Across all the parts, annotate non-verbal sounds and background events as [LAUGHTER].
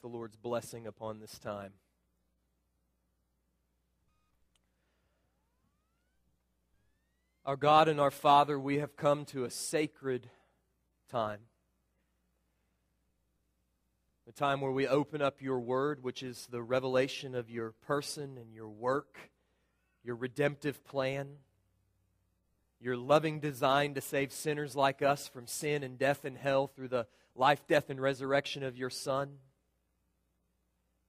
the Lord's blessing upon this time. Our God and our Father, we have come to a sacred time. A time where we open up your word, which is the revelation of your person and your work, your redemptive plan, your loving design to save sinners like us from sin and death and hell through the life, death, and resurrection of your Son.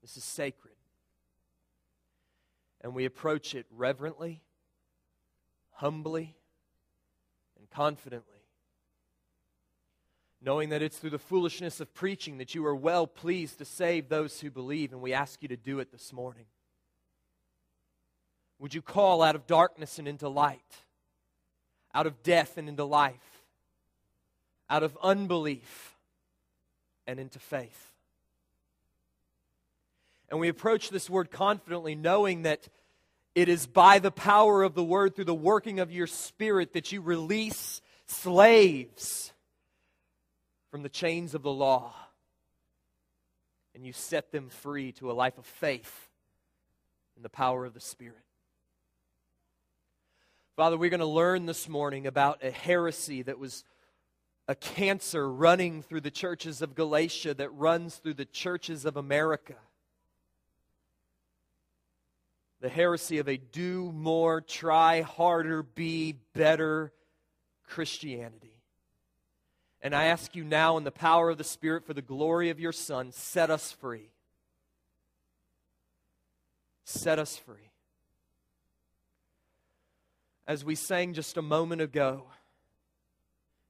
This is sacred. And we approach it reverently, humbly, and confidently. Knowing that it's through the foolishness of preaching that you are well pleased to save those who believe, and we ask you to do it this morning. Would you call out of darkness and into light, out of death and into life, out of unbelief and into faith? And we approach this word confidently, knowing that it is by the power of the word, through the working of your spirit, that you release slaves from the chains of the law and you set them free to a life of faith in the power of the Spirit. Father, we're going to learn this morning about a heresy that was a cancer running through the churches of Galatia, that runs through the churches of America the heresy of a do more, try harder, be better Christianity. And I ask you now, in the power of the Spirit, for the glory of your Son, set us free. Set us free. As we sang just a moment ago,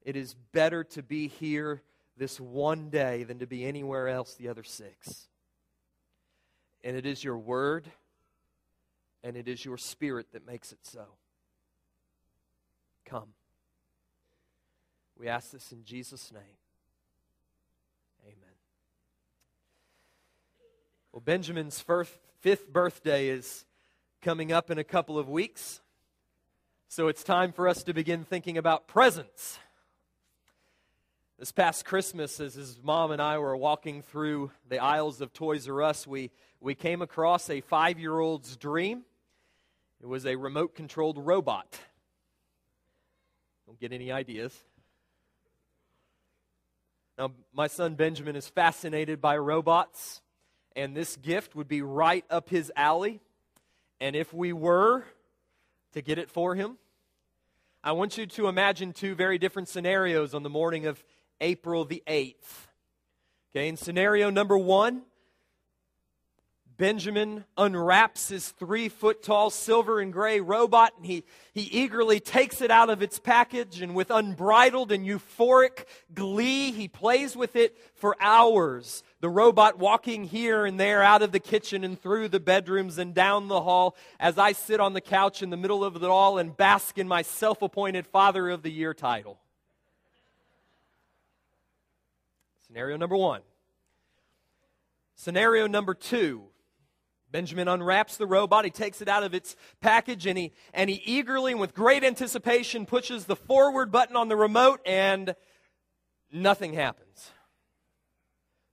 it is better to be here this one day than to be anywhere else the other six. And it is your word and it is your spirit that makes it so. Come. We ask this in Jesus' name. Amen. Well, Benjamin's first, fifth birthday is coming up in a couple of weeks. So it's time for us to begin thinking about presents. This past Christmas, as his mom and I were walking through the aisles of Toys R Us, we, we came across a five year old's dream it was a remote controlled robot. Don't get any ideas. Now, my son Benjamin is fascinated by robots, and this gift would be right up his alley. And if we were to get it for him, I want you to imagine two very different scenarios on the morning of April the 8th. Okay, in scenario number one, Benjamin unwraps his three foot tall silver and gray robot and he, he eagerly takes it out of its package and with unbridled and euphoric glee, he plays with it for hours. The robot walking here and there out of the kitchen and through the bedrooms and down the hall as I sit on the couch in the middle of it all and bask in my self appointed Father of the Year title. Scenario number one. Scenario number two Benjamin unwraps the robot, he takes it out of its package, and he, and he eagerly and with great anticipation pushes the forward button on the remote, and nothing happens.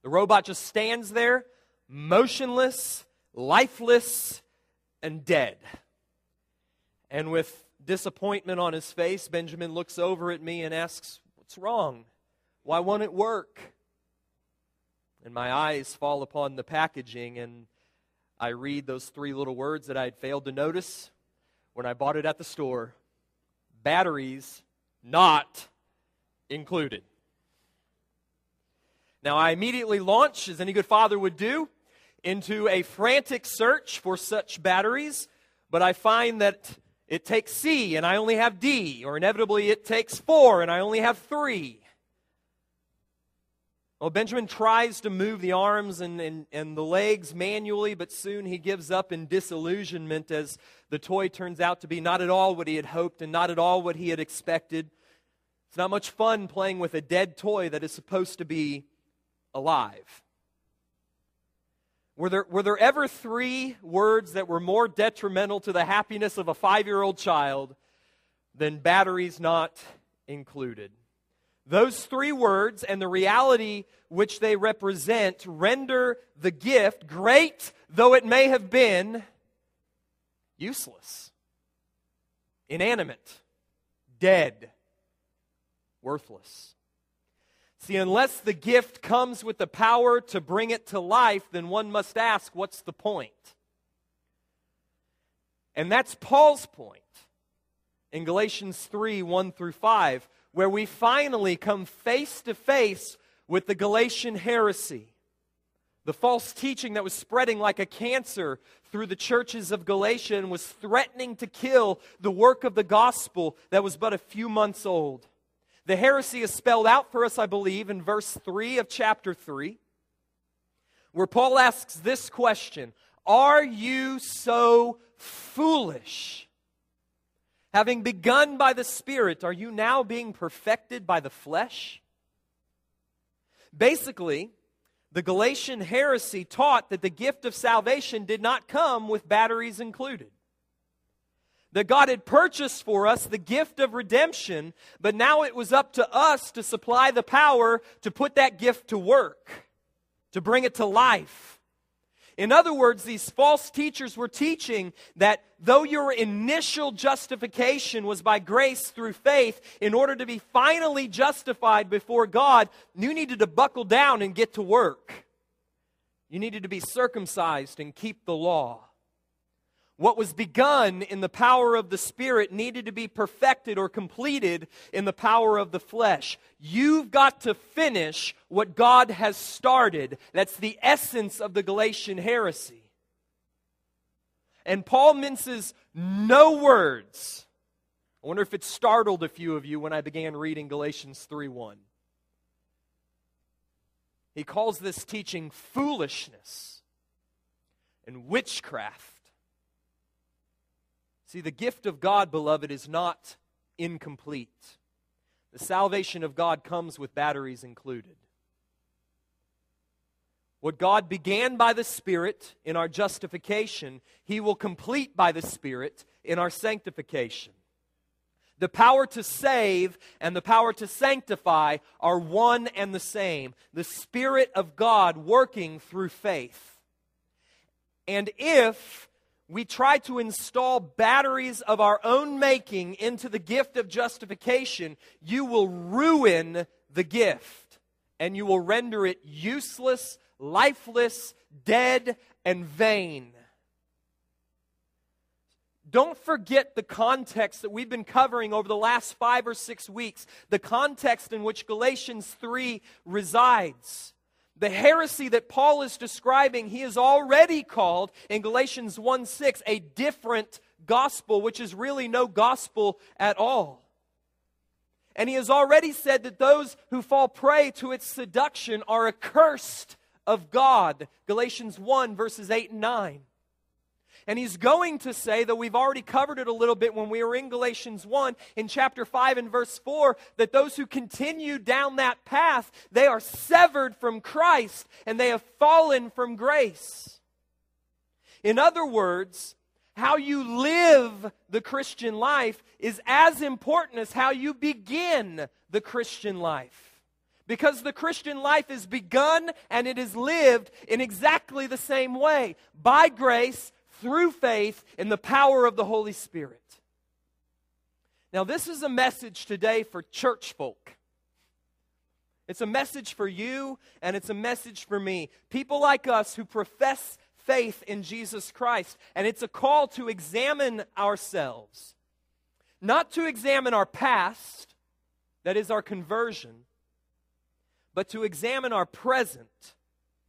The robot just stands there, motionless, lifeless, and dead. And with disappointment on his face, Benjamin looks over at me and asks, What's wrong? Why won't it work? And my eyes fall upon the packaging, and I read those three little words that I had failed to notice when I bought it at the store batteries not included. Now, I immediately launch, as any good father would do, into a frantic search for such batteries, but I find that it takes C and I only have D, or inevitably it takes four and I only have three. Well, Benjamin tries to move the arms and, and, and the legs manually, but soon he gives up in disillusionment as the toy turns out to be not at all what he had hoped and not at all what he had expected. It's not much fun playing with a dead toy that is supposed to be alive. Were there, were there ever three words that were more detrimental to the happiness of a five year old child than batteries not included? Those three words and the reality which they represent render the gift, great though it may have been, useless, inanimate, dead, worthless. See, unless the gift comes with the power to bring it to life, then one must ask, what's the point? And that's Paul's point in Galatians 3 1 through 5, where we finally come face to face with the Galatian heresy. The false teaching that was spreading like a cancer through the churches of Galatia and was threatening to kill the work of the gospel that was but a few months old. The heresy is spelled out for us, I believe, in verse 3 of chapter 3, where Paul asks this question Are you so foolish? Having begun by the Spirit, are you now being perfected by the flesh? Basically, the Galatian heresy taught that the gift of salvation did not come with batteries included. That God had purchased for us the gift of redemption, but now it was up to us to supply the power to put that gift to work, to bring it to life. In other words, these false teachers were teaching that though your initial justification was by grace through faith, in order to be finally justified before God, you needed to buckle down and get to work. You needed to be circumcised and keep the law. What was begun in the power of the Spirit needed to be perfected or completed in the power of the flesh. You've got to finish what God has started. That's the essence of the Galatian heresy. And Paul minces no words. I wonder if it startled a few of you when I began reading Galatians 3:1. He calls this teaching foolishness and witchcraft See, the gift of God, beloved, is not incomplete. The salvation of God comes with batteries included. What God began by the Spirit in our justification, He will complete by the Spirit in our sanctification. The power to save and the power to sanctify are one and the same. The Spirit of God working through faith. And if we try to install batteries of our own making into the gift of justification, you will ruin the gift and you will render it useless, lifeless, dead, and vain. Don't forget the context that we've been covering over the last five or six weeks, the context in which Galatians 3 resides. The heresy that Paul is describing, he has already called in Galatians 1 6 a different gospel, which is really no gospel at all. And he has already said that those who fall prey to its seduction are accursed of God. Galatians 1, verses 8 and 9. And he's going to say, though we've already covered it a little bit when we were in Galatians 1, in chapter 5 and verse 4, that those who continue down that path, they are severed from Christ and they have fallen from grace. In other words, how you live the Christian life is as important as how you begin the Christian life. Because the Christian life is begun and it is lived in exactly the same way by grace through faith in the power of the Holy Spirit. Now, this is a message today for church folk. It's a message for you, and it's a message for me. People like us who profess faith in Jesus Christ. And it's a call to examine ourselves, not to examine our past, that is our conversion, but to examine our present,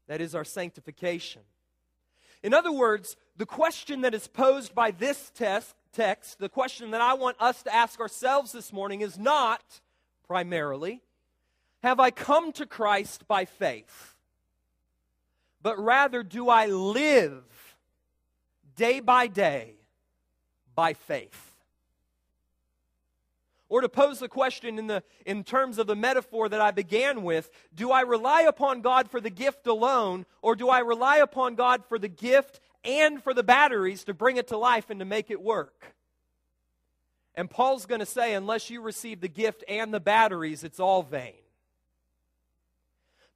that is our sanctification. In other words, the question that is posed by this test, text, the question that I want us to ask ourselves this morning is not primarily, have I come to Christ by faith? But rather, do I live day by day by faith? Or to pose the question in, the, in terms of the metaphor that I began with do I rely upon God for the gift alone, or do I rely upon God for the gift and for the batteries to bring it to life and to make it work? And Paul's going to say, unless you receive the gift and the batteries, it's all vain.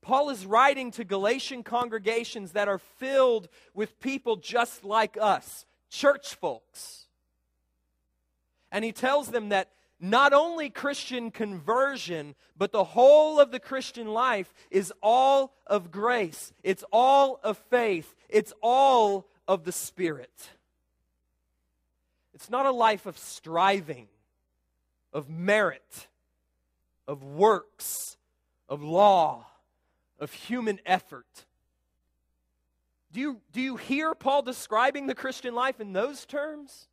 Paul is writing to Galatian congregations that are filled with people just like us, church folks. And he tells them that not only Christian conversion, but the whole of the Christian life is all of grace. It's all of faith. It's all of the Spirit. It's not a life of striving, of merit, of works, of law, of human effort. Do you, do you hear Paul describing the Christian life in those terms?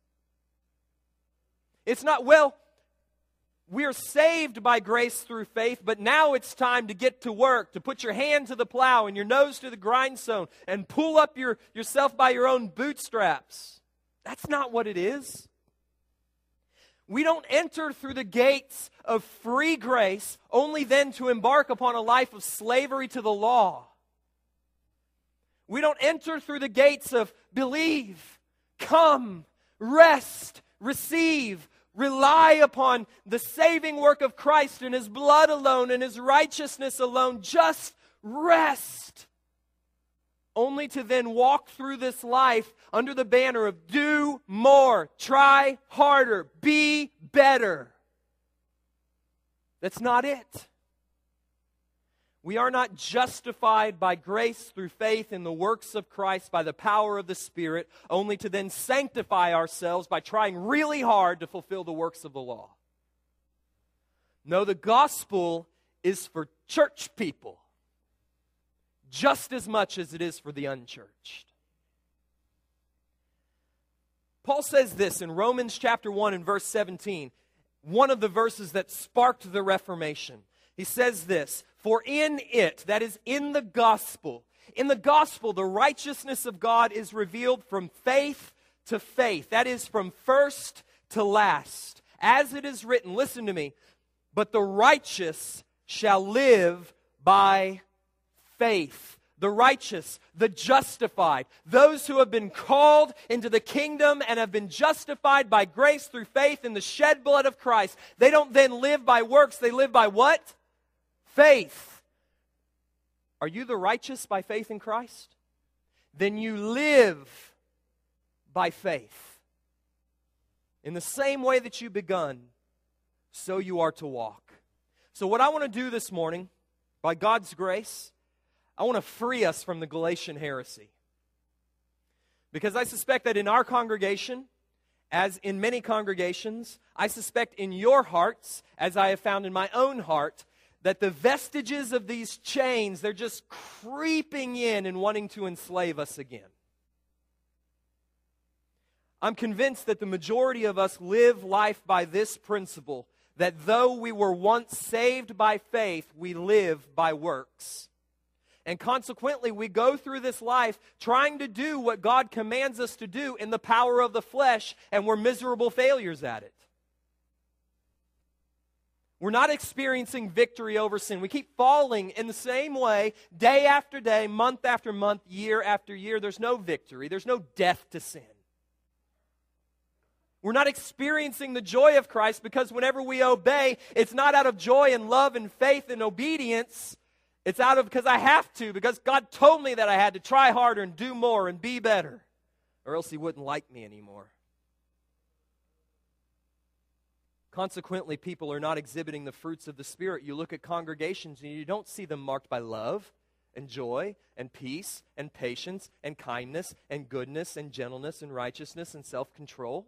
It's not, well, we're saved by grace through faith, but now it's time to get to work, to put your hand to the plow and your nose to the grindstone and pull up your, yourself by your own bootstraps. That's not what it is. We don't enter through the gates of free grace only then to embark upon a life of slavery to the law. We don't enter through the gates of believe, come, rest, receive, rely upon the saving work of Christ and His blood alone and His righteousness alone. Just rest only to then walk through this life under the banner of do more, try harder, be better. That's not it. We are not justified by grace through faith in the works of Christ by the power of the Spirit, only to then sanctify ourselves by trying really hard to fulfill the works of the law. No, the gospel is for church people just as much as it is for the unchurched. Paul says this in Romans chapter 1 and verse 17, one of the verses that sparked the Reformation. He says this For in it, that is in the gospel, in the gospel, the righteousness of God is revealed from faith to faith. That is from first to last. As it is written, listen to me, but the righteous shall live by faith. The righteous, the justified, those who have been called into the kingdom and have been justified by grace through faith in the shed blood of Christ. They don't then live by works, they live by what? Faith. Are you the righteous by faith in Christ? Then you live by faith. In the same way that you begun, so you are to walk. So, what I want to do this morning, by God's grace, I want to free us from the Galatian heresy. Because I suspect that in our congregation, as in many congregations, I suspect in your hearts, as I have found in my own heart, that the vestiges of these chains, they're just creeping in and wanting to enslave us again. I'm convinced that the majority of us live life by this principle that though we were once saved by faith, we live by works. And consequently, we go through this life trying to do what God commands us to do in the power of the flesh, and we're miserable failures at it. We're not experiencing victory over sin. We keep falling in the same way day after day, month after month, year after year. There's no victory, there's no death to sin. We're not experiencing the joy of Christ because whenever we obey, it's not out of joy and love and faith and obedience it's out of because I have to, because God told me that I had to try harder and do more and be better, or else He wouldn't like me anymore. Consequently, people are not exhibiting the fruits of the Spirit. You look at congregations and you don't see them marked by love and joy and peace and patience and kindness and goodness and gentleness and righteousness and self control.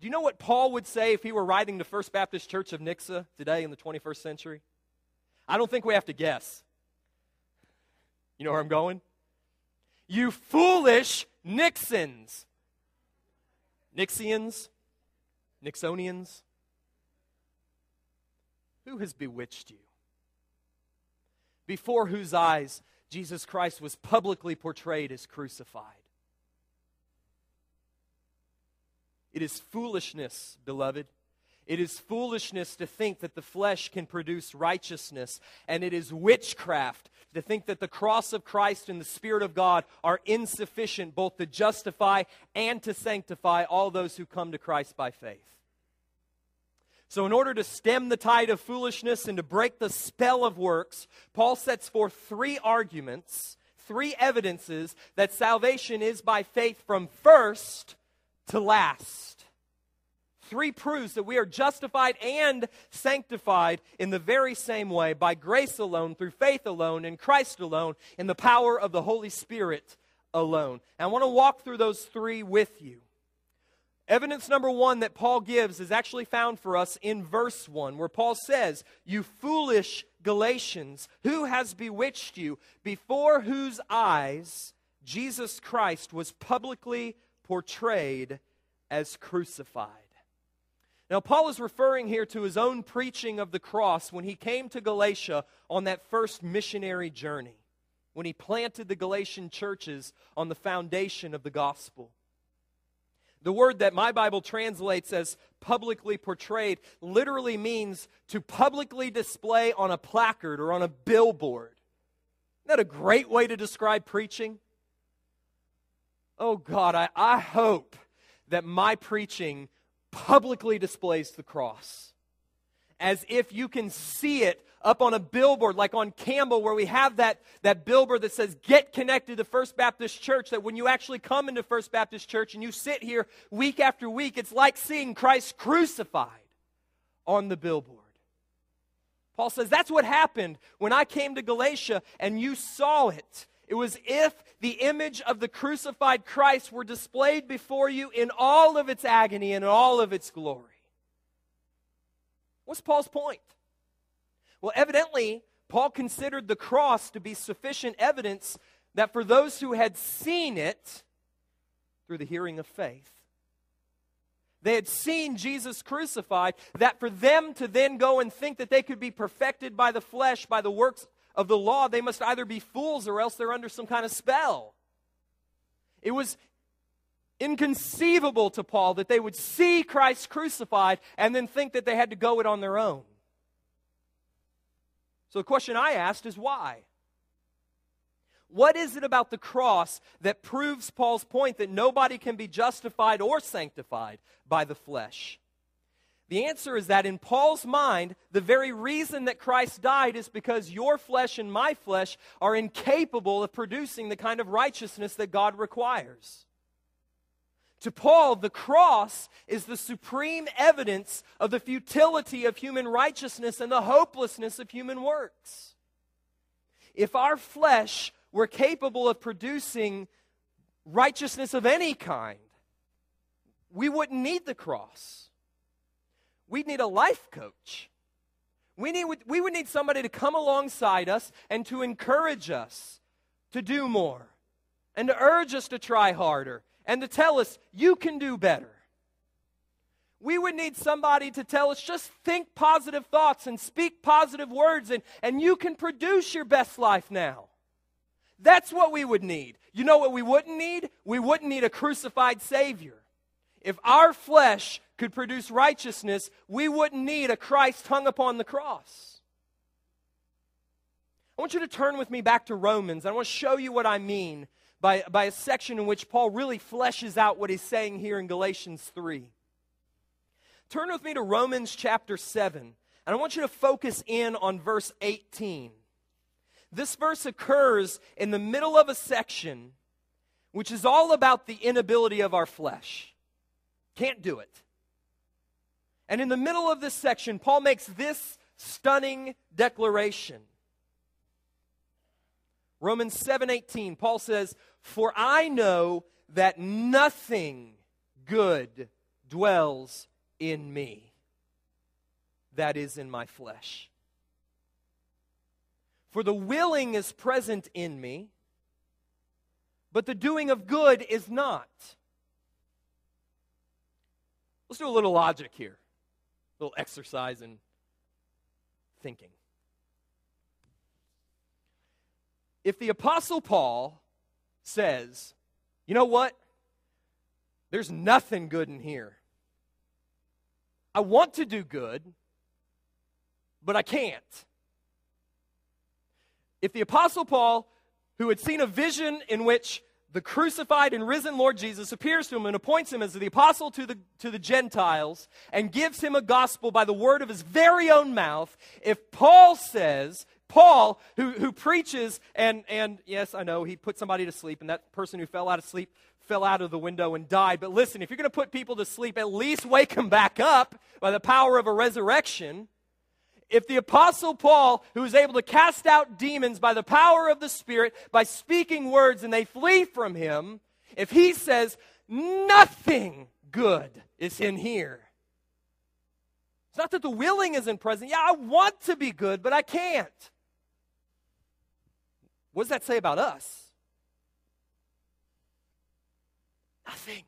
Do you know what Paul would say if he were writing the First Baptist Church of Nixa today in the 21st century? I don't think we have to guess. You know where I'm going? You foolish Nixons. Nixians? Nixonians? Who has bewitched you? Before whose eyes Jesus Christ was publicly portrayed as crucified. It is foolishness, beloved. It is foolishness to think that the flesh can produce righteousness, and it is witchcraft to think that the cross of Christ and the Spirit of God are insufficient both to justify and to sanctify all those who come to Christ by faith. So, in order to stem the tide of foolishness and to break the spell of works, Paul sets forth three arguments, three evidences that salvation is by faith from first to last three proofs that we are justified and sanctified in the very same way by grace alone, through faith alone, in Christ alone, in the power of the Holy Spirit alone. And I want to walk through those three with you. Evidence number one that Paul gives is actually found for us in verse 1, where Paul says, You foolish Galatians, who has bewitched you, before whose eyes Jesus Christ was publicly portrayed as crucified? Now, Paul is referring here to his own preaching of the cross when he came to Galatia on that first missionary journey, when he planted the Galatian churches on the foundation of the gospel. The word that my Bible translates as publicly portrayed literally means to publicly display on a placard or on a billboard. Isn't that a great way to describe preaching? Oh God, I, I hope that my preaching publicly displays the cross as if you can see it up on a billboard like on Campbell where we have that, that billboard that says get connected to First Baptist Church that when you actually come into First Baptist Church and you sit here week after week it's like seeing Christ crucified on the billboard. Paul says that's what happened when I came to Galatia and you saw it. It was if the image of the crucified Christ were displayed before you in all of its agony and all of its glory. What's Paul's point? Well, evidently, Paul considered the cross to be sufficient evidence that for those who had seen it through the hearing of faith, they had seen Jesus crucified, that for them to then go and think that they could be perfected by the flesh, by the works of the law, they must either be fools or else they're under some kind of spell. It was inconceivable to Paul that they would see Christ crucified and then think that they had to go it on their own. So the question I asked is why? What is it about the cross that proves Paul's point that nobody can be justified or sanctified by the flesh? The answer is that in Paul's mind, the very reason that Christ died is because your flesh and my flesh are incapable of producing the kind of righteousness that God requires. To Paul, the cross is the supreme evidence of the futility of human righteousness and the hopelessness of human works. If our flesh were capable of producing righteousness of any kind, we wouldn't need the cross we need a life coach. We, need, we would need somebody to come alongside us and to encourage us to do more and to urge us to try harder and to tell us, you can do better. We would need somebody to tell us, just think positive thoughts and speak positive words, and, and you can produce your best life now. That's what we would need. You know what we wouldn't need? We wouldn't need a crucified Savior. If our flesh could produce righteousness, we wouldn't need a Christ hung upon the cross. I want you to turn with me back to Romans. I want to show you what I mean by, by a section in which Paul really fleshes out what he's saying here in Galatians 3. Turn with me to Romans chapter 7, and I want you to focus in on verse 18. This verse occurs in the middle of a section which is all about the inability of our flesh. Can't do it. And in the middle of this section, Paul makes this stunning declaration. Romans 7:18 Paul says, "For I know that nothing good dwells in me that is in my flesh. For the willing is present in me, but the doing of good is not." Let's do a little logic here, little exercise in thinking. If the Apostle Paul says, you know what? There's nothing good in here. I want to do good, but I can't. If the Apostle Paul, who had seen a vision in which the crucified and risen Lord Jesus appears to him and appoints him as the apostle to the, to the Gentiles and gives him a gospel by the word of his very own mouth, if Paul says, Paul, who, who preaches, and, and yes, I know he put somebody to sleep, and that person who fell out of sleep fell out of the window and died. But listen, if you're going to put people to sleep, at least wake them back up by the power of a resurrection. If the Apostle Paul, who is able to cast out demons by the power of the Spirit, by speaking words, and they flee from him, if he says, nothing good is in here. It's not that the willing isn't present. Yeah, I want to be good, but I can't. What does that say about us? Nothing.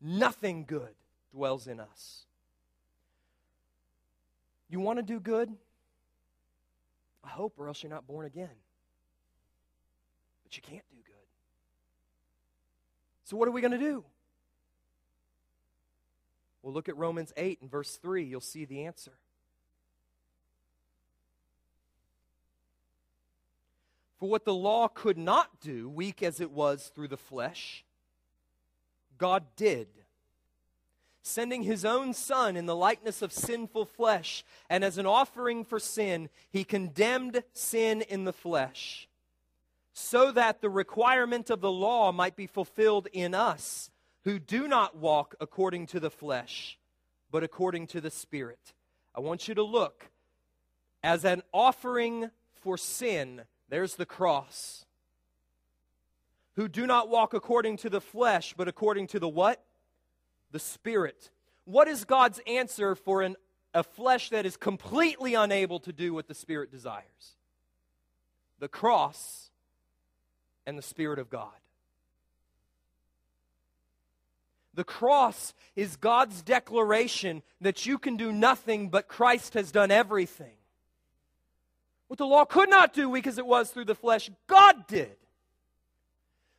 Nothing good dwells in us. You want to do good? I hope, or else you're not born again. But you can't do good. So, what are we going to do? Well, look at Romans 8 and verse 3. You'll see the answer. For what the law could not do, weak as it was through the flesh, God did, sending his own Son in the likeness of sinful flesh, and as an offering for sin, he condemned sin in the flesh, so that the requirement of the law might be fulfilled in us, who do not walk according to the flesh, but according to the Spirit. I want you to look as an offering for sin, there's the cross who do not walk according to the flesh, but according to the what? The Spirit. What is God's answer for an, a flesh that is completely unable to do what the Spirit desires? The cross and the Spirit of God. The cross is God's declaration that you can do nothing, but Christ has done everything. What the law could not do, weak as it was through the flesh, God did.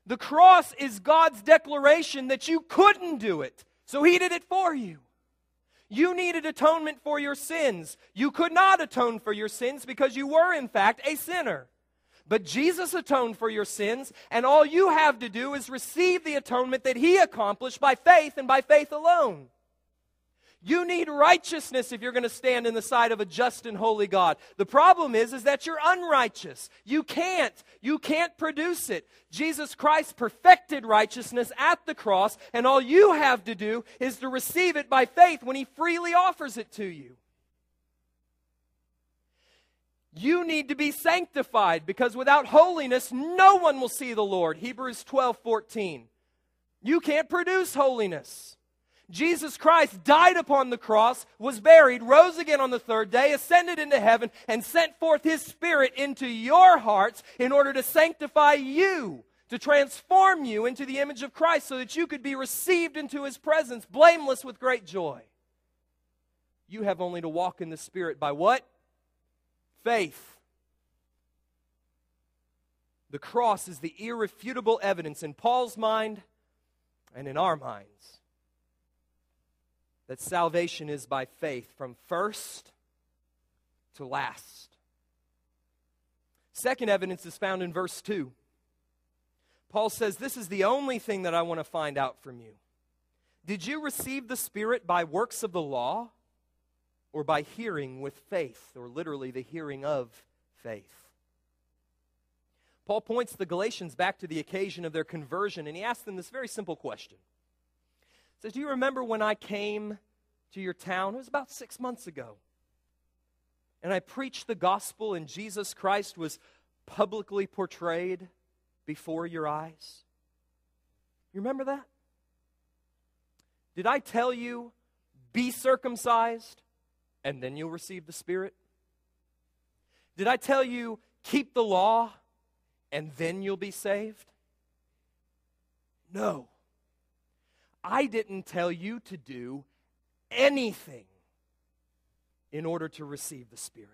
The cross is God's declaration that you couldn't do it, so He did it for you. You needed atonement for your sins. You could not atone for your sins because you were, in fact, a sinner. But Jesus atoned for your sins, and all you have to do is receive the atonement that He accomplished by faith and by faith alone. You need righteousness if you're going to stand in the sight of a just and holy God. The problem is is that you're unrighteous. You can't. You can't produce it. Jesus Christ perfected righteousness at the cross, and all you have to do is to receive it by faith when he freely offers it to you. You need to be sanctified because without holiness no one will see the Lord. Hebrews 12:14. You can't produce holiness. Jesus Christ died upon the cross, was buried, rose again on the third day, ascended into heaven, and sent forth his Spirit into your hearts in order to sanctify you, to transform you into the image of Christ so that you could be received into his presence, blameless with great joy. You have only to walk in the Spirit by what? Faith. The cross is the irrefutable evidence in Paul's mind and in our minds that salvation is by faith from first to last. Second evidence is found in verse 2. Paul says, This is the only thing that I want to find out from you. Did you receive the Spirit by works of the law or by hearing with faith, or literally the hearing of faith? Paul points the Galatians back to the occasion of their conversion, and he asks them this very simple question says, Do you remember when I came to your town? It was about six months ago. And I preached the gospel, and Jesus Christ was publicly portrayed before your eyes. You remember that? Did I tell you, be circumcised, and then you'll receive the Spirit? Did I tell you, keep the law, and then you'll be saved? No. I didn't tell you to do anything in order to receive the Spirit.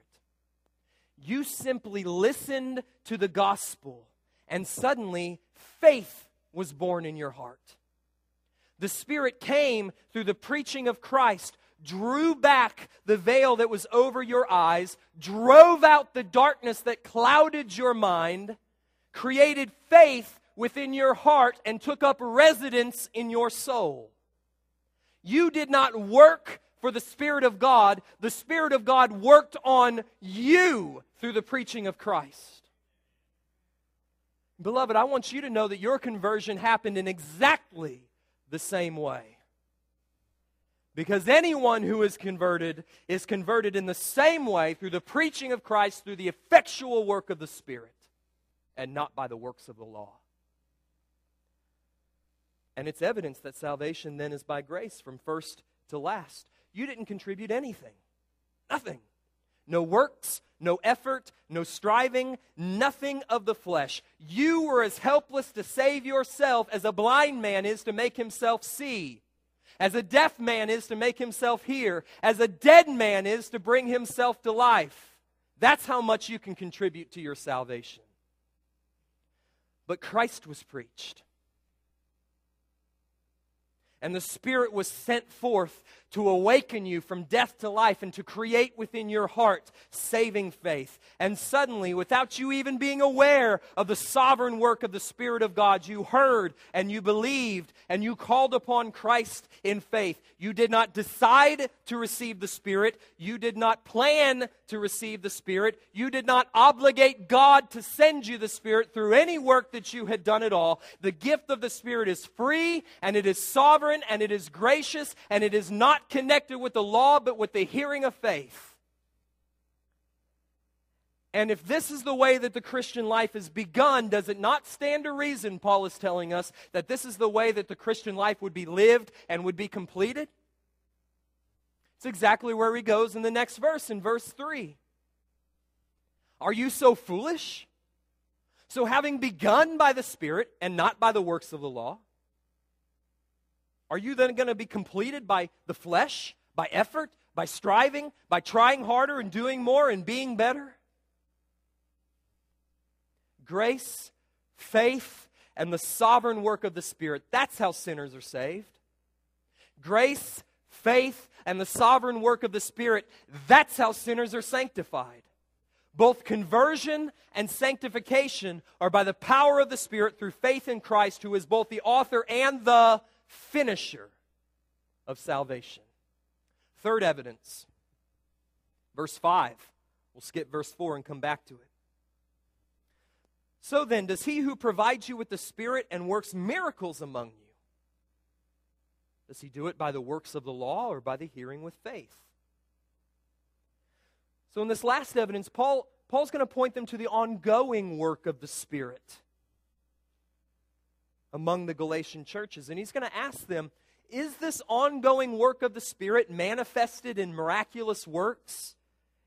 You simply listened to the gospel, and suddenly faith was born in your heart. The Spirit came through the preaching of Christ, drew back the veil that was over your eyes, drove out the darkness that clouded your mind, created faith within your heart, and took up residence in your soul. You did not work for the Spirit of God, the Spirit of God worked on you through the preaching of Christ. Beloved, I want you to know that your conversion happened in exactly the same way. Because anyone who is converted is converted in the same way through the preaching of Christ, through the effectual work of the Spirit, and not by the works of the law. And it's evidence that salvation then is by grace from first to last. You didn't contribute anything, nothing. No works, no effort, no striving, nothing of the flesh. You were as helpless to save yourself as a blind man is to make himself see, as a deaf man is to make himself hear, as a dead man is to bring himself to life. That's how much you can contribute to your salvation. But Christ was preached. And the Spirit was sent forth to awaken you from death to life and to create within your heart saving faith. And suddenly, without you even being aware of the sovereign work of the Spirit of God, you heard and you believed and you called upon Christ in faith. You did not decide to receive the Spirit. You did not plan to receive the Spirit. You did not obligate God to send you the Spirit through any work that you had done at all. The gift of the Spirit is free and it is sovereign and it is gracious and it is not connected with the law, but with the hearing of faith. And if this is the way that the Christian life is begun, does it not stand to reason, Paul is telling us, that this is the way that the Christian life would be lived and would be completed? It's exactly where he goes in the next verse, in verse 3. Are you so foolish? So, having begun by the Spirit and not by the works of the law, are you then going to be completed by the flesh, by effort, by striving, by trying harder and doing more and being better? Grace, faith, and the sovereign work of the Spirit. That's how sinners are saved. Grace, faith, and the sovereign work of the Spirit. That's how sinners are sanctified. Both conversion and sanctification are by the power of the Spirit through faith in Christ, who is both the author and the finisher of salvation. Third evidence, verse 5. We'll skip verse 4 and come back to it. So then, does he who provides you with the Spirit and works miracles among you, does he do it by the works of the law or by the hearing with faith? So, in this last evidence, Paul, Paul's going to point them to the ongoing work of the Spirit among the Galatian churches. And he's going to ask them Is this ongoing work of the Spirit manifested in miraculous works?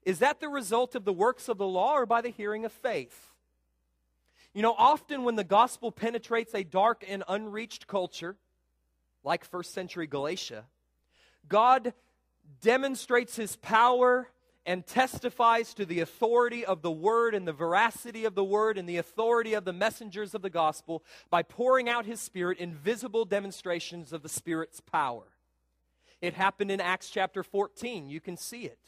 Is that the result of the works of the law or by the hearing of faith? You know, often when the gospel penetrates a dark and unreached culture, like first century Galatia, God demonstrates his power and testifies to the authority of the word and the veracity of the word and the authority of the messengers of the gospel by pouring out his spirit in visible demonstrations of the spirit's power. It happened in Acts chapter 14. You can see it.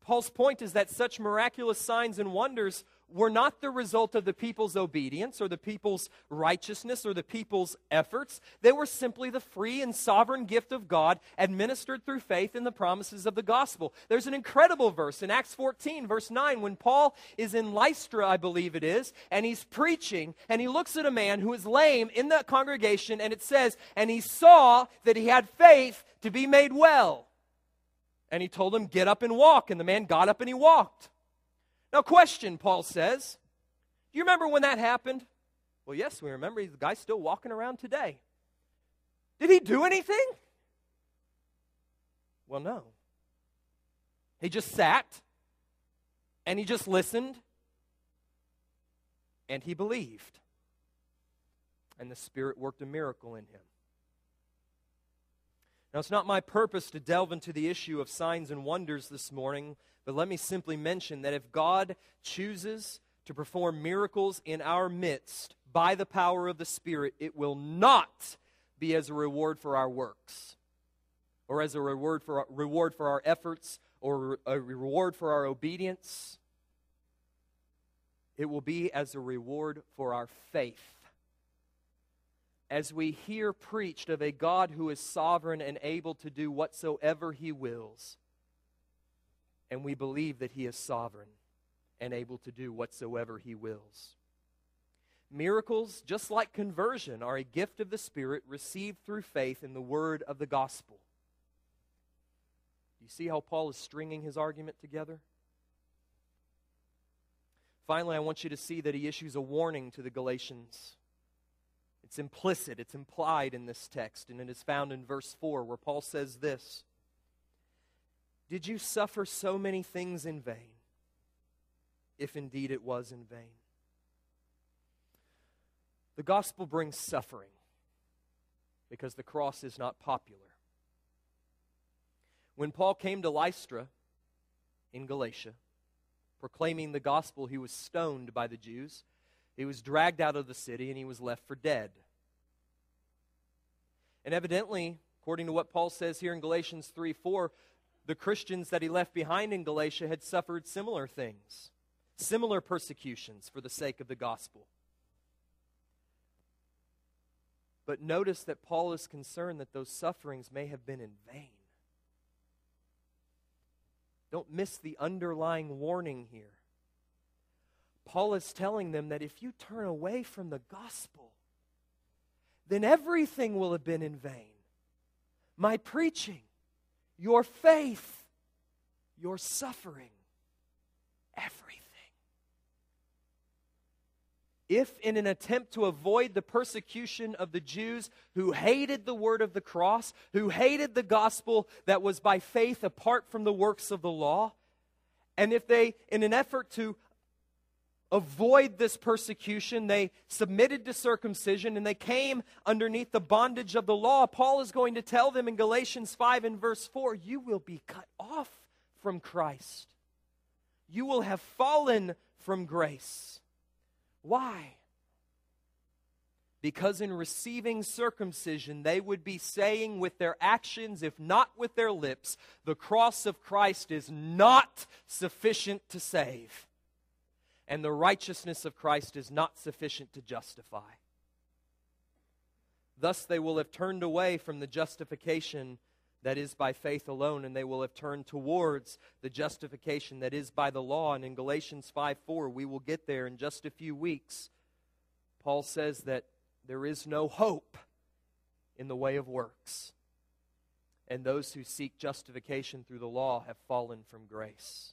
Paul's point is that such miraculous signs and wonders were not the result of the people's obedience or the people's righteousness or the people's efforts. They were simply the free and sovereign gift of God administered through faith in the promises of the gospel. There's an incredible verse in Acts 14, verse 9, when Paul is in Lystra, I believe it is, and he's preaching, and he looks at a man who is lame in the congregation, and it says, And he saw that he had faith to be made well. And he told him, Get up and walk. And the man got up and he walked. Now, question, Paul says. Do you remember when that happened? Well, yes, we remember. The guy's still walking around today. Did he do anything? Well, no. He just sat and he just listened and he believed. And the Spirit worked a miracle in him. Now, it's not my purpose to delve into the issue of signs and wonders this morning. But let me simply mention that if God chooses to perform miracles in our midst by the power of the Spirit, it will not be as a reward for our works or as a reward for, reward for our efforts or a reward for our obedience. It will be as a reward for our faith. As we hear preached of a God who is sovereign and able to do whatsoever he wills, and we believe that he is sovereign and able to do whatsoever he wills. Miracles, just like conversion, are a gift of the Spirit received through faith in the word of the gospel. Do you see how Paul is stringing his argument together? Finally, I want you to see that he issues a warning to the Galatians. It's implicit, it's implied in this text, and it is found in verse 4, where Paul says this Did you suffer so many things in vain, if indeed it was in vain? The gospel brings suffering because the cross is not popular. When Paul came to Lystra in Galatia, proclaiming the gospel, he was stoned by the Jews. He was dragged out of the city and he was left for dead. And evidently, according to what Paul says here in Galatians 3 4, the Christians that he left behind in Galatia had suffered similar things, similar persecutions for the sake of the gospel. But notice that Paul is concerned that those sufferings may have been in vain. Don't miss the underlying warning here. Paul is telling them that if you turn away from the gospel, then everything will have been in vain. My preaching, your faith, your suffering, everything. If in an attempt to avoid the persecution of the Jews who hated the word of the cross, who hated the gospel that was by faith apart from the works of the law, and if they, in an effort to avoid this persecution, they submitted to circumcision and they came underneath the bondage of the law, Paul is going to tell them in Galatians 5 and verse 4 you will be cut off from Christ. You will have fallen from grace. Why? Because in receiving circumcision, they would be saying with their actions, if not with their lips, the cross of Christ is not sufficient to save, and the righteousness of Christ is not sufficient to justify. Thus, they will have turned away from the justification that is by faith alone, and they will have turned towards the justification that is by the law. And in Galatians 5 4, we will get there in just a few weeks. Paul says that there is no hope in the way of works, and those who seek justification through the law have fallen from grace.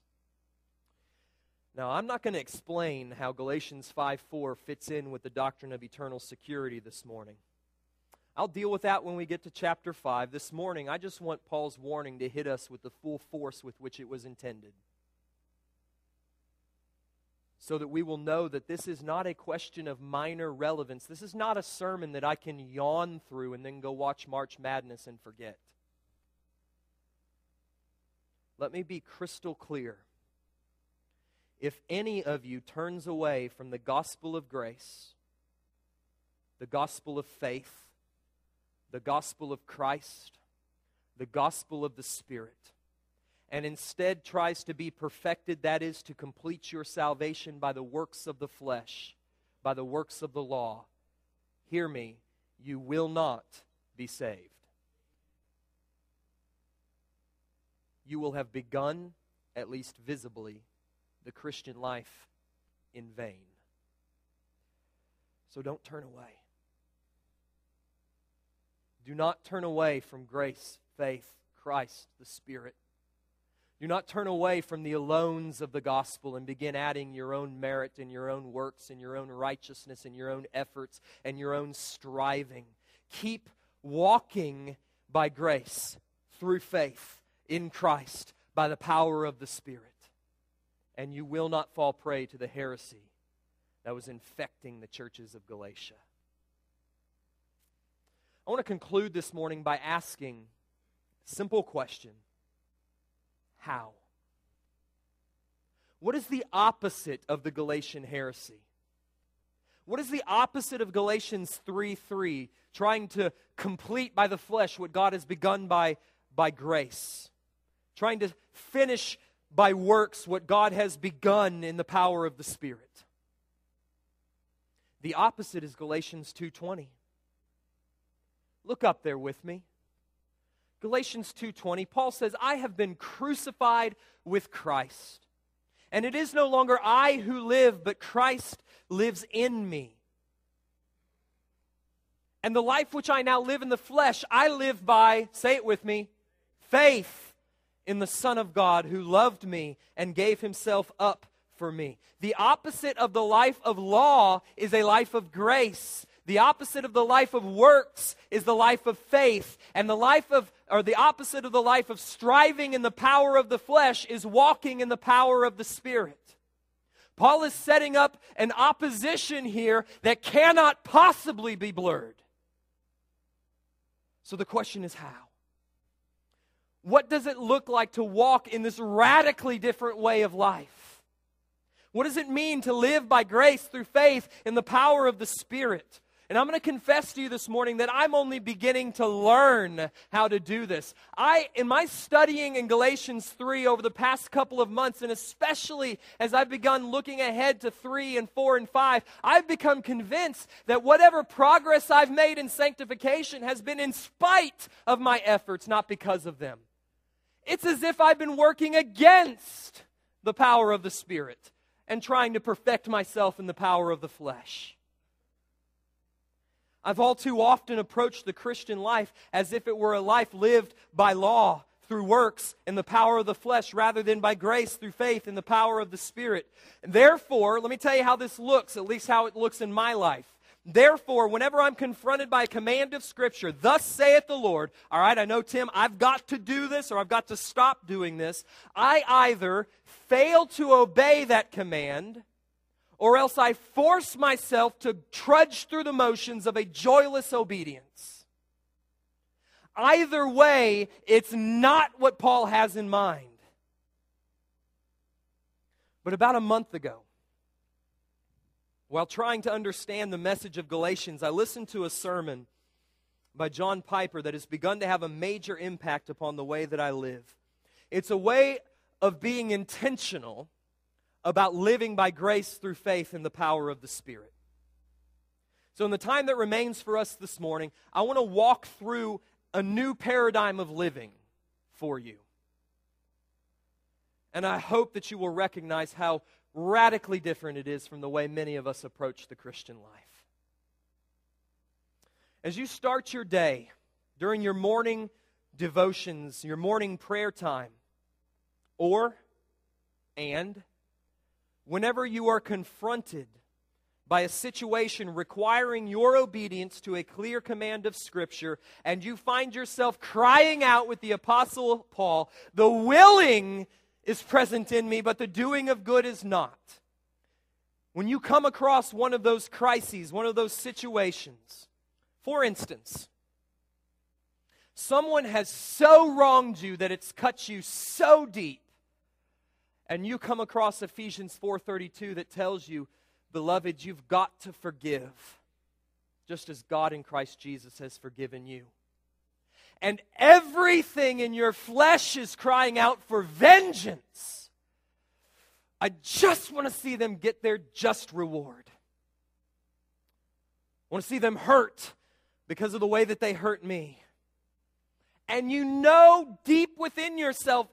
Now, I'm not going to explain how Galatians 5 4 fits in with the doctrine of eternal security this morning. I'll deal with that when we get to chapter 5. This morning, I just want Paul's warning to hit us with the full force with which it was intended. So that we will know that this is not a question of minor relevance. This is not a sermon that I can yawn through and then go watch March Madness and forget. Let me be crystal clear. If any of you turns away from the gospel of grace, the gospel of faith, the gospel of Christ, the gospel of the Spirit, and instead tries to be perfected, that is, to complete your salvation by the works of the flesh, by the works of the law, hear me, you will not be saved. You will have begun, at least visibly, the Christian life in vain. So don't turn away. Do not turn away from grace, faith, Christ, the Spirit. Do not turn away from the alones of the gospel and begin adding your own merit and your own works and your own righteousness and your own efforts and your own striving. Keep walking by grace through faith in Christ by the power of the Spirit. And you will not fall prey to the heresy that was infecting the churches of Galatia. I want to conclude this morning by asking a simple question How? What is the opposite of the Galatian heresy? What is the opposite of Galatians 3 3? Trying to complete by the flesh what God has begun by, by grace. Trying to finish by works what God has begun in the power of the Spirit. The opposite is Galatians 2:20. Look up there with me. Galatians 2:20 Paul says, "I have been crucified with Christ, and it is no longer I who live, but Christ lives in me." And the life which I now live in the flesh, I live by, say it with me, faith in the Son of God who loved me and gave himself up for me. The opposite of the life of law is a life of grace. The opposite of the life of works is the life of faith. And the life of, or the opposite of the life of striving in the power of the flesh is walking in the power of the Spirit. Paul is setting up an opposition here that cannot possibly be blurred. So the question is how? What does it look like to walk in this radically different way of life? What does it mean to live by grace through faith in the power of the Spirit? And I'm going to confess to you this morning that I'm only beginning to learn how to do this. I, in my studying in Galatians 3 over the past couple of months, and especially as I've begun looking ahead to 3 and 4 and 5, I've become convinced that whatever progress I've made in sanctification has been in spite of my efforts, not because of them. It's as if I've been working against the power of the Spirit and trying to perfect myself in the power of the flesh. I've all too often approached the Christian life as if it were a life lived by law, through works and the power of the flesh, rather than by grace through faith in the power of the Spirit. Therefore, let me tell you how this looks, at least how it looks in my life. Therefore, whenever I'm confronted by a command of Scripture, thus saith the Lord, all right, I know, Tim, I've got to do this or I've got to stop doing this. I either fail to obey that command or else I force myself to trudge through the motions of a joyless obedience. Either way, it's not what Paul has in mind. But about a month ago, while trying to understand the message of Galatians, I listened to a sermon by John Piper that has begun to have a major impact upon the way that I live. It's a way of being intentional about living by grace through faith in the power of the Spirit. So, in the time that remains for us this morning, I want to walk through a new paradigm of living for you. And I hope that you will recognize how radically different it is from the way many of us approach the Christian life. As you start your day, during your morning devotions, your morning prayer time, or, and, whenever you are confronted by a situation requiring your obedience to a clear command of Scripture, and you find yourself crying out with the Apostle Paul, the willing is present in me, but the doing of good is not. When you come across one of those crises, one of those situations, for instance, someone has so wronged you that it's cut you so deep and you come across Ephesians 4:32 that tells you, beloved, you've got to forgive just as God in Christ Jesus has forgiven you. And everything in your flesh is crying out for vengeance. I just want to see them get their just reward. I want to see them hurt because of the way that they hurt me. And you know deep within yourself,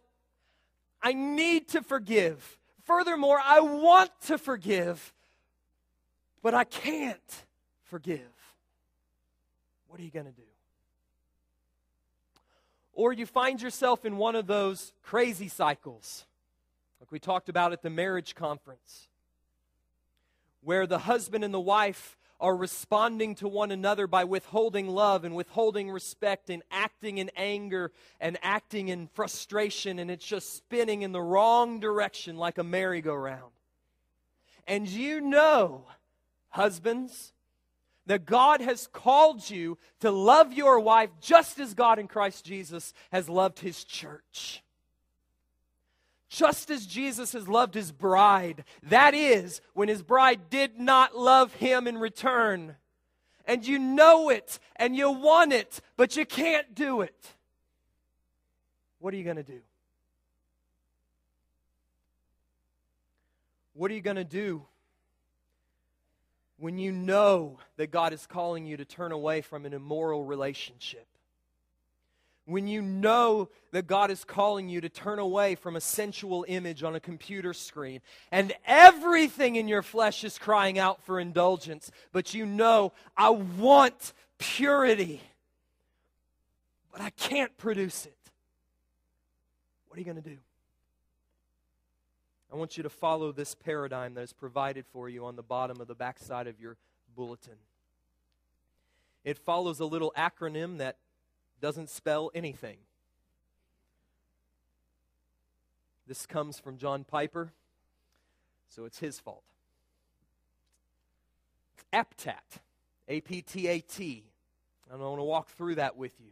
I need to forgive. Furthermore, I want to forgive, but I can't forgive. What are you going to do? Or you find yourself in one of those crazy cycles, like we talked about at the marriage conference, where the husband and the wife are responding to one another by withholding love and withholding respect and acting in anger and acting in frustration, and it's just spinning in the wrong direction like a merry-go-round. And you know, husbands, that God has called you to love your wife just as God in Christ Jesus has loved his church. just as Jesus has loved his bride. That is, when his bride did not love him in return. And you know it and you want it, but you can't do it. What are you going to do? What are you going to do when you know that God is calling you to turn away from an immoral relationship? When you know that God is calling you to turn away from a sensual image on a computer screen, and everything in your flesh is crying out for indulgence, but you know, I want purity, but I can't produce it. What are you going to do? I want you to follow this paradigm that is provided for you on the bottom of the backside of your bulletin. It follows a little acronym that doesn't spell anything. This comes from John Piper, so it's his fault. It's APTAT, A P T A T. I want to walk through that with you.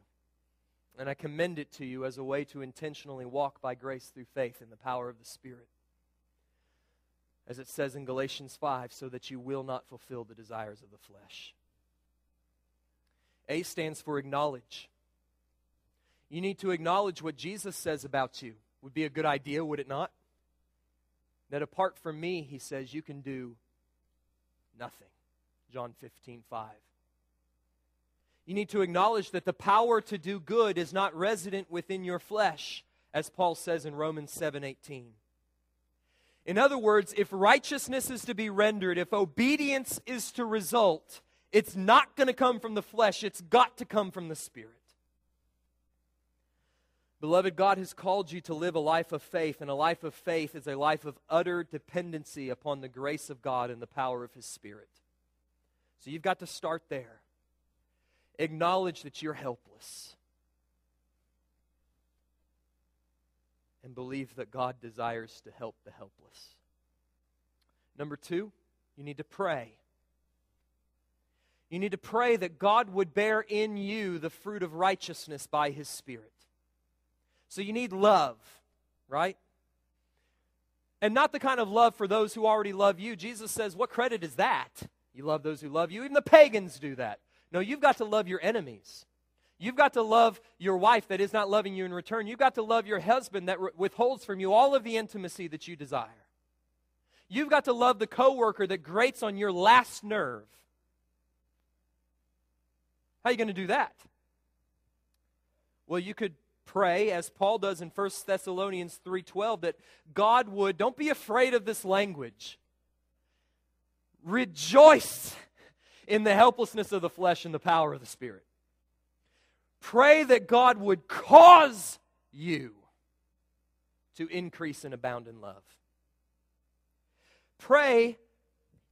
And I commend it to you as a way to intentionally walk by grace through faith in the power of the Spirit. As it says in Galatians 5, so that you will not fulfill the desires of the flesh. A stands for acknowledge. You need to acknowledge what Jesus says about you. Would be a good idea, would it not? That apart from me, he says, you can do nothing. John 15, 5. You need to acknowledge that the power to do good is not resident within your flesh, as Paul says in Romans 7, 18. In other words, if righteousness is to be rendered, if obedience is to result, it's not going to come from the flesh, it's got to come from the Spirit. Beloved, God has called you to live a life of faith, and a life of faith is a life of utter dependency upon the grace of God and the power of His Spirit. So you've got to start there. Acknowledge that you're helpless. And believe that God desires to help the helpless. Number two, you need to pray. You need to pray that God would bear in you the fruit of righteousness by His Spirit. So you need love, right? And not the kind of love for those who already love you. Jesus says, What credit is that? You love those who love you. Even the pagans do that. No, you've got to love your enemies. You've got to love your wife that is not loving you in return. You've got to love your husband that re- withholds from you all of the intimacy that you desire. You've got to love the coworker that grates on your last nerve. How are you going to do that? Well, you could pray as Paul does in 1 Thessalonians 3:12 that God would don't be afraid of this language. Rejoice in the helplessness of the flesh and the power of the spirit. Pray that God would cause you to increase and abound in love. Pray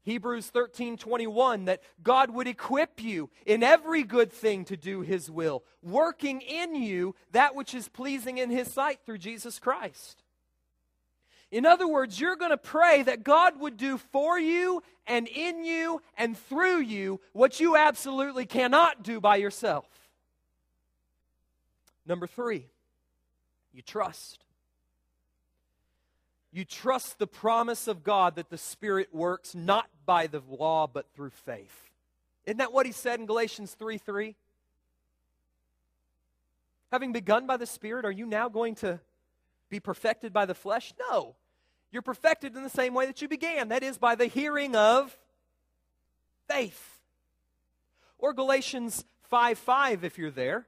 Hebrews 13 21, that God would equip you in every good thing to do His will, working in you that which is pleasing in His sight through Jesus Christ. In other words, you're going to pray that God would do for you and in you and through you what you absolutely cannot do by yourself. Number three, you trust. You trust the promise of God that the Spirit works not by the law but through faith. Isn't that what he said in Galatians 3 3? Having begun by the Spirit, are you now going to be perfected by the flesh? No. You're perfected in the same way that you began. That is, by the hearing of faith. Or Galatians 5 5, if you're there,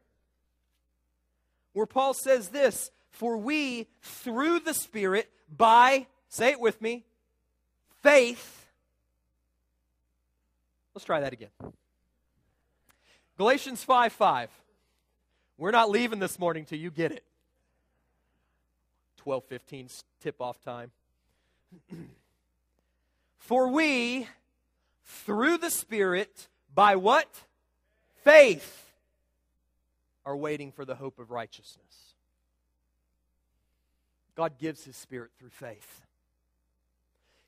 where Paul says this For we, through the Spirit, by, say it with me, faith. Let's try that again. Galatians 5 5. We're not leaving this morning till you get it. 12 15 tip off time. [CLEARS THROAT] For we, through the Spirit, by what? Faith, are waiting for the hope of righteousness. God gives his spirit through faith.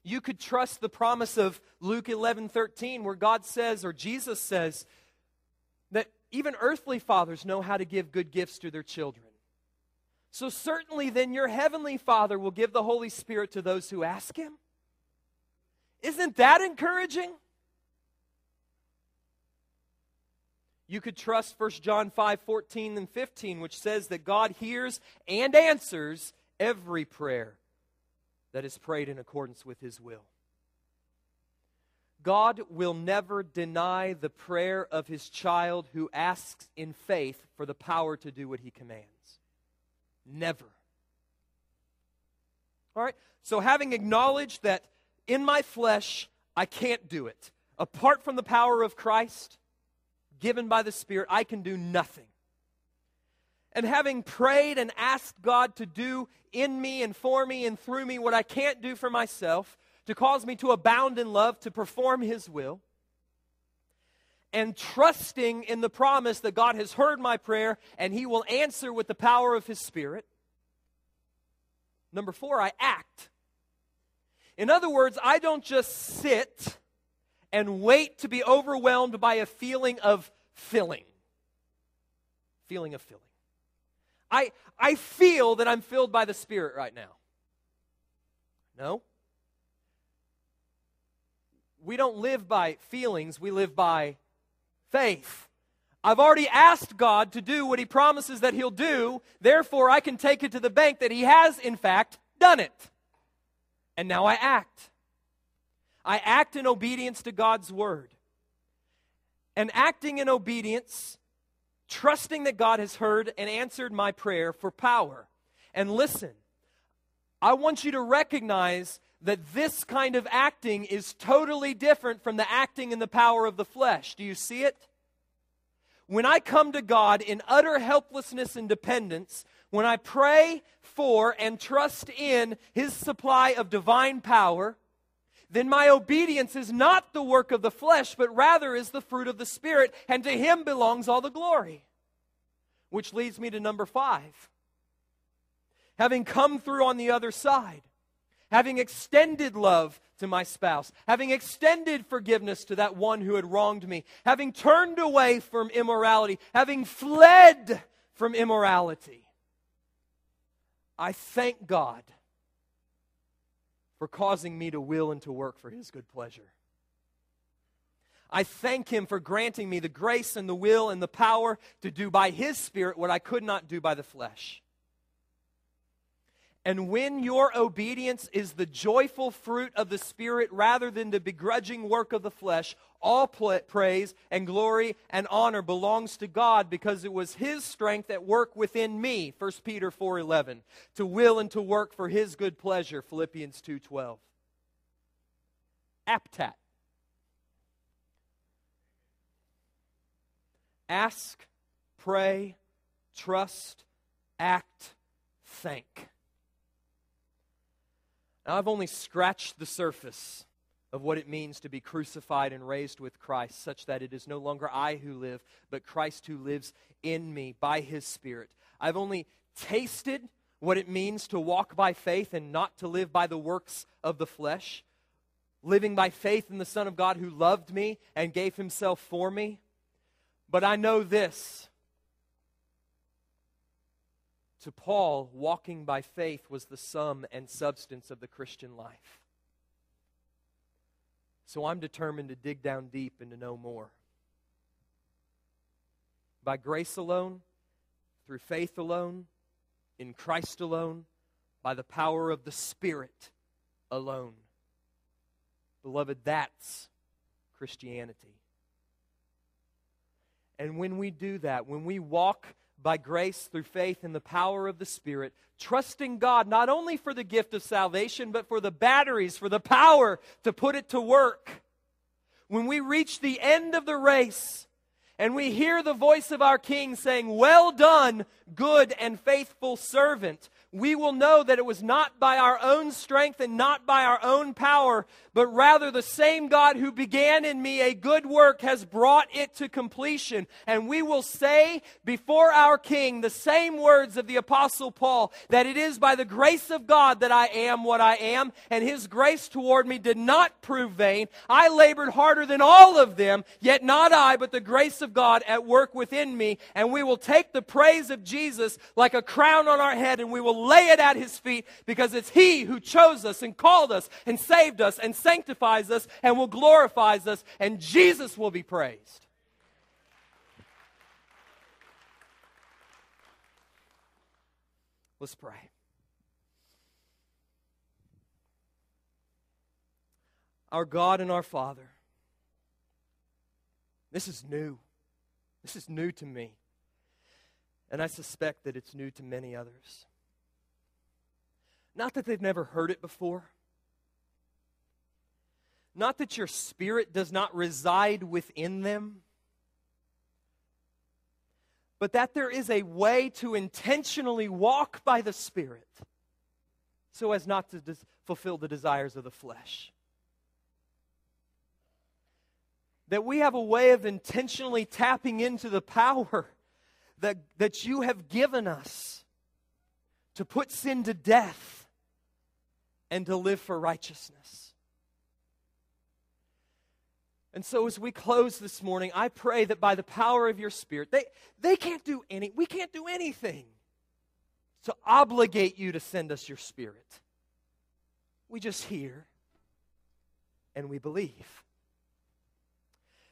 You could trust the promise of Luke 11 13, where God says, or Jesus says, that even earthly fathers know how to give good gifts to their children. So, certainly, then your heavenly Father will give the Holy Spirit to those who ask Him. Isn't that encouraging? You could trust 1 John 5 14 and 15, which says that God hears and answers every prayer that is prayed in accordance with His will. God will never deny the prayer of His child who asks in faith for the power to do what He commands. Never. All right? So, having acknowledged that in my flesh I can't do it, apart from the power of Christ, given by the Spirit, I can do nothing. And having prayed and asked God to do in me and for me and through me what I can't do for myself, to cause me to abound in love, to perform His will, and trusting in the promise that God has heard my prayer and He will answer with the power of His Spirit. Number four, I act. In other words, I don't just sit and wait to be overwhelmed by a feeling of filling. Feeling of filling. I, I feel that I'm filled by the Spirit right now. No. We don't live by feelings, we live by faith. I've already asked God to do what He promises that He'll do, therefore, I can take it to the bank that He has, in fact, done it. And now I act. I act in obedience to God's word. And acting in obedience, trusting that God has heard and answered my prayer for power. And listen, I want you to recognize that this kind of acting is totally different from the acting in the power of the flesh. Do you see it? When I come to God in utter helplessness and dependence, when I pray for and trust in His supply of divine power, then my obedience is not the work of the flesh, but rather is the fruit of the Spirit, and to Him belongs all the glory. Which leads me to number five. Having come through on the other side, having extended love to my spouse, having extended forgiveness to that one who had wronged me, having turned away from immorality, having fled from immorality, I thank God for causing me to will and to work for His good pleasure. I thank Him for granting me the grace and the will and the power to do by His Spirit what I could not do by the flesh. And when your obedience is the joyful fruit of the Spirit rather than the begrudging work of the flesh, all praise and glory and honor belongs to God because it was His strength at work within me, 1 Peter 4.11, to will and to work for His good pleasure, Philippians 2.12. Aptat. Ask, pray, trust, act, thank. Now, I've only scratched the surface of what it means to be crucified and raised with Christ, such that it is no longer I who live, but Christ who lives in me by his Spirit. I've only tasted what it means to walk by faith and not to live by the works of the flesh, living by faith in the Son of God who loved me and gave himself for me. But I know this to Paul, walking by faith was the sum and substance of the Christian life. So I'm determined to dig down deep and to know more. By grace alone, through faith alone, in Christ alone, by the power of the Spirit alone. Beloved, that's Christianity. And when we do that, when we walk by grace through faith in the power of the Spirit, trusting God not only for the gift of salvation, but for the batteries, for the power to put it to work. When we reach the end of the race and we hear the voice of our King saying, Well done, good and faithful servant, we will know that it was not by our own strength and not by our own power, but rather the same God who began in me a good work has brought it to completion. And we will say before our King the same words of the Apostle Paul that it is by the grace of God that I am what I am, and his grace toward me did not prove vain. I labored harder than all of them, yet not I, but the grace of God at work within me. And we will take the praise of Jesus like a crown on our head and we will lay it at his feet because it's he who chose us and called us and saved us and sanctifies us and will glorifies us and Jesus will be praised. Let's pray. Our God and our Father, this is new. This is new to me. And I suspect that it's new to many others. Not that they've never heard it before. Not that your spirit does not reside within them, but that there is a way to intentionally walk by the Spirit so as not to fulfill the desires of the flesh. That we have a way of intentionally tapping into the power that, that you have given us to put sin to death and to live for righteousness. And so as we close this morning, I pray that by the power of your spirit, they, they can't do any, we can't do anything to obligate you to send us your spirit. We just hear and we believe.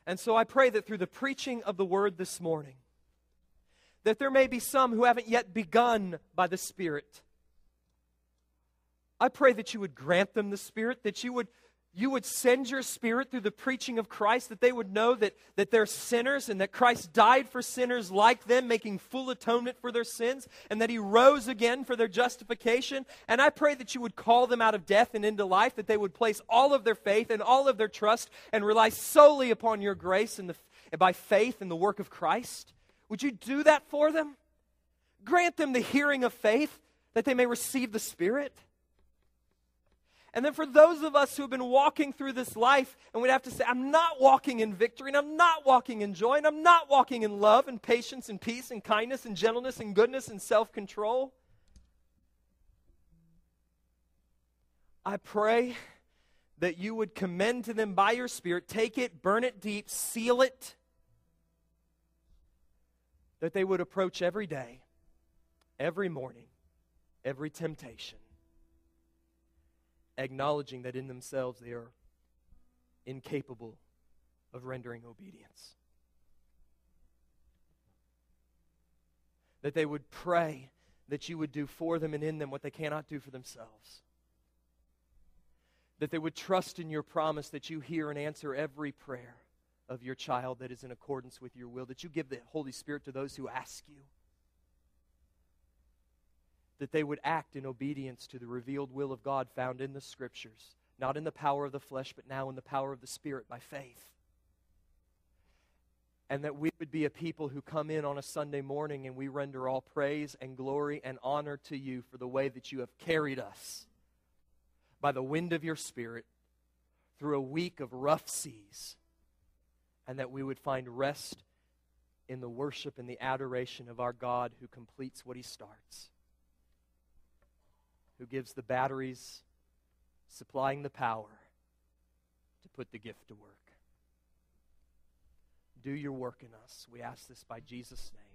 And so I pray that through the preaching of the word this morning, that there may be some who haven't yet begun by the Spirit. I pray that you would grant them the Spirit, that you would, you would send your Spirit through the preaching of Christ, that they would know that, that they're sinners and that Christ died for sinners like them, making full atonement for their sins, and that He rose again for their justification. And I pray that you would call them out of death and into life, that they would place all of their faith and all of their trust and rely solely upon your grace and, the, and by faith in the work of Christ. Would you do that for them? Grant them the hearing of faith that they may receive the Spirit. And then for those of us who have been walking through this life and we'd have to say, I'm not walking in victory and I'm not walking in joy and I'm not walking in love and patience and peace and kindness and gentleness and goodness and self control. I pray that you would commend to them by your Spirit, take it, burn it deep, seal it that they would approach every day, every morning, every temptation, acknowledging that in themselves they are incapable of rendering obedience. That they would pray that you would do for them and in them what they cannot do for themselves. That they would trust in your promise that you hear and answer every prayer of your child that is in accordance with your will, that you give the Holy Spirit to those who ask you, that they would act in obedience to the revealed will of God found in the Scriptures, not in the power of the flesh, but now in the power of the Spirit by faith. And that we would be a people who come in on a Sunday morning and we render all praise and glory and honor to you for the way that you have carried us by the wind of your Spirit through a week of rough seas and that we would find rest in the worship and the adoration of our God who completes what he starts, who gives the batteries, supplying the power to put the gift to work. Do your work in us. We ask this by Jesus' name.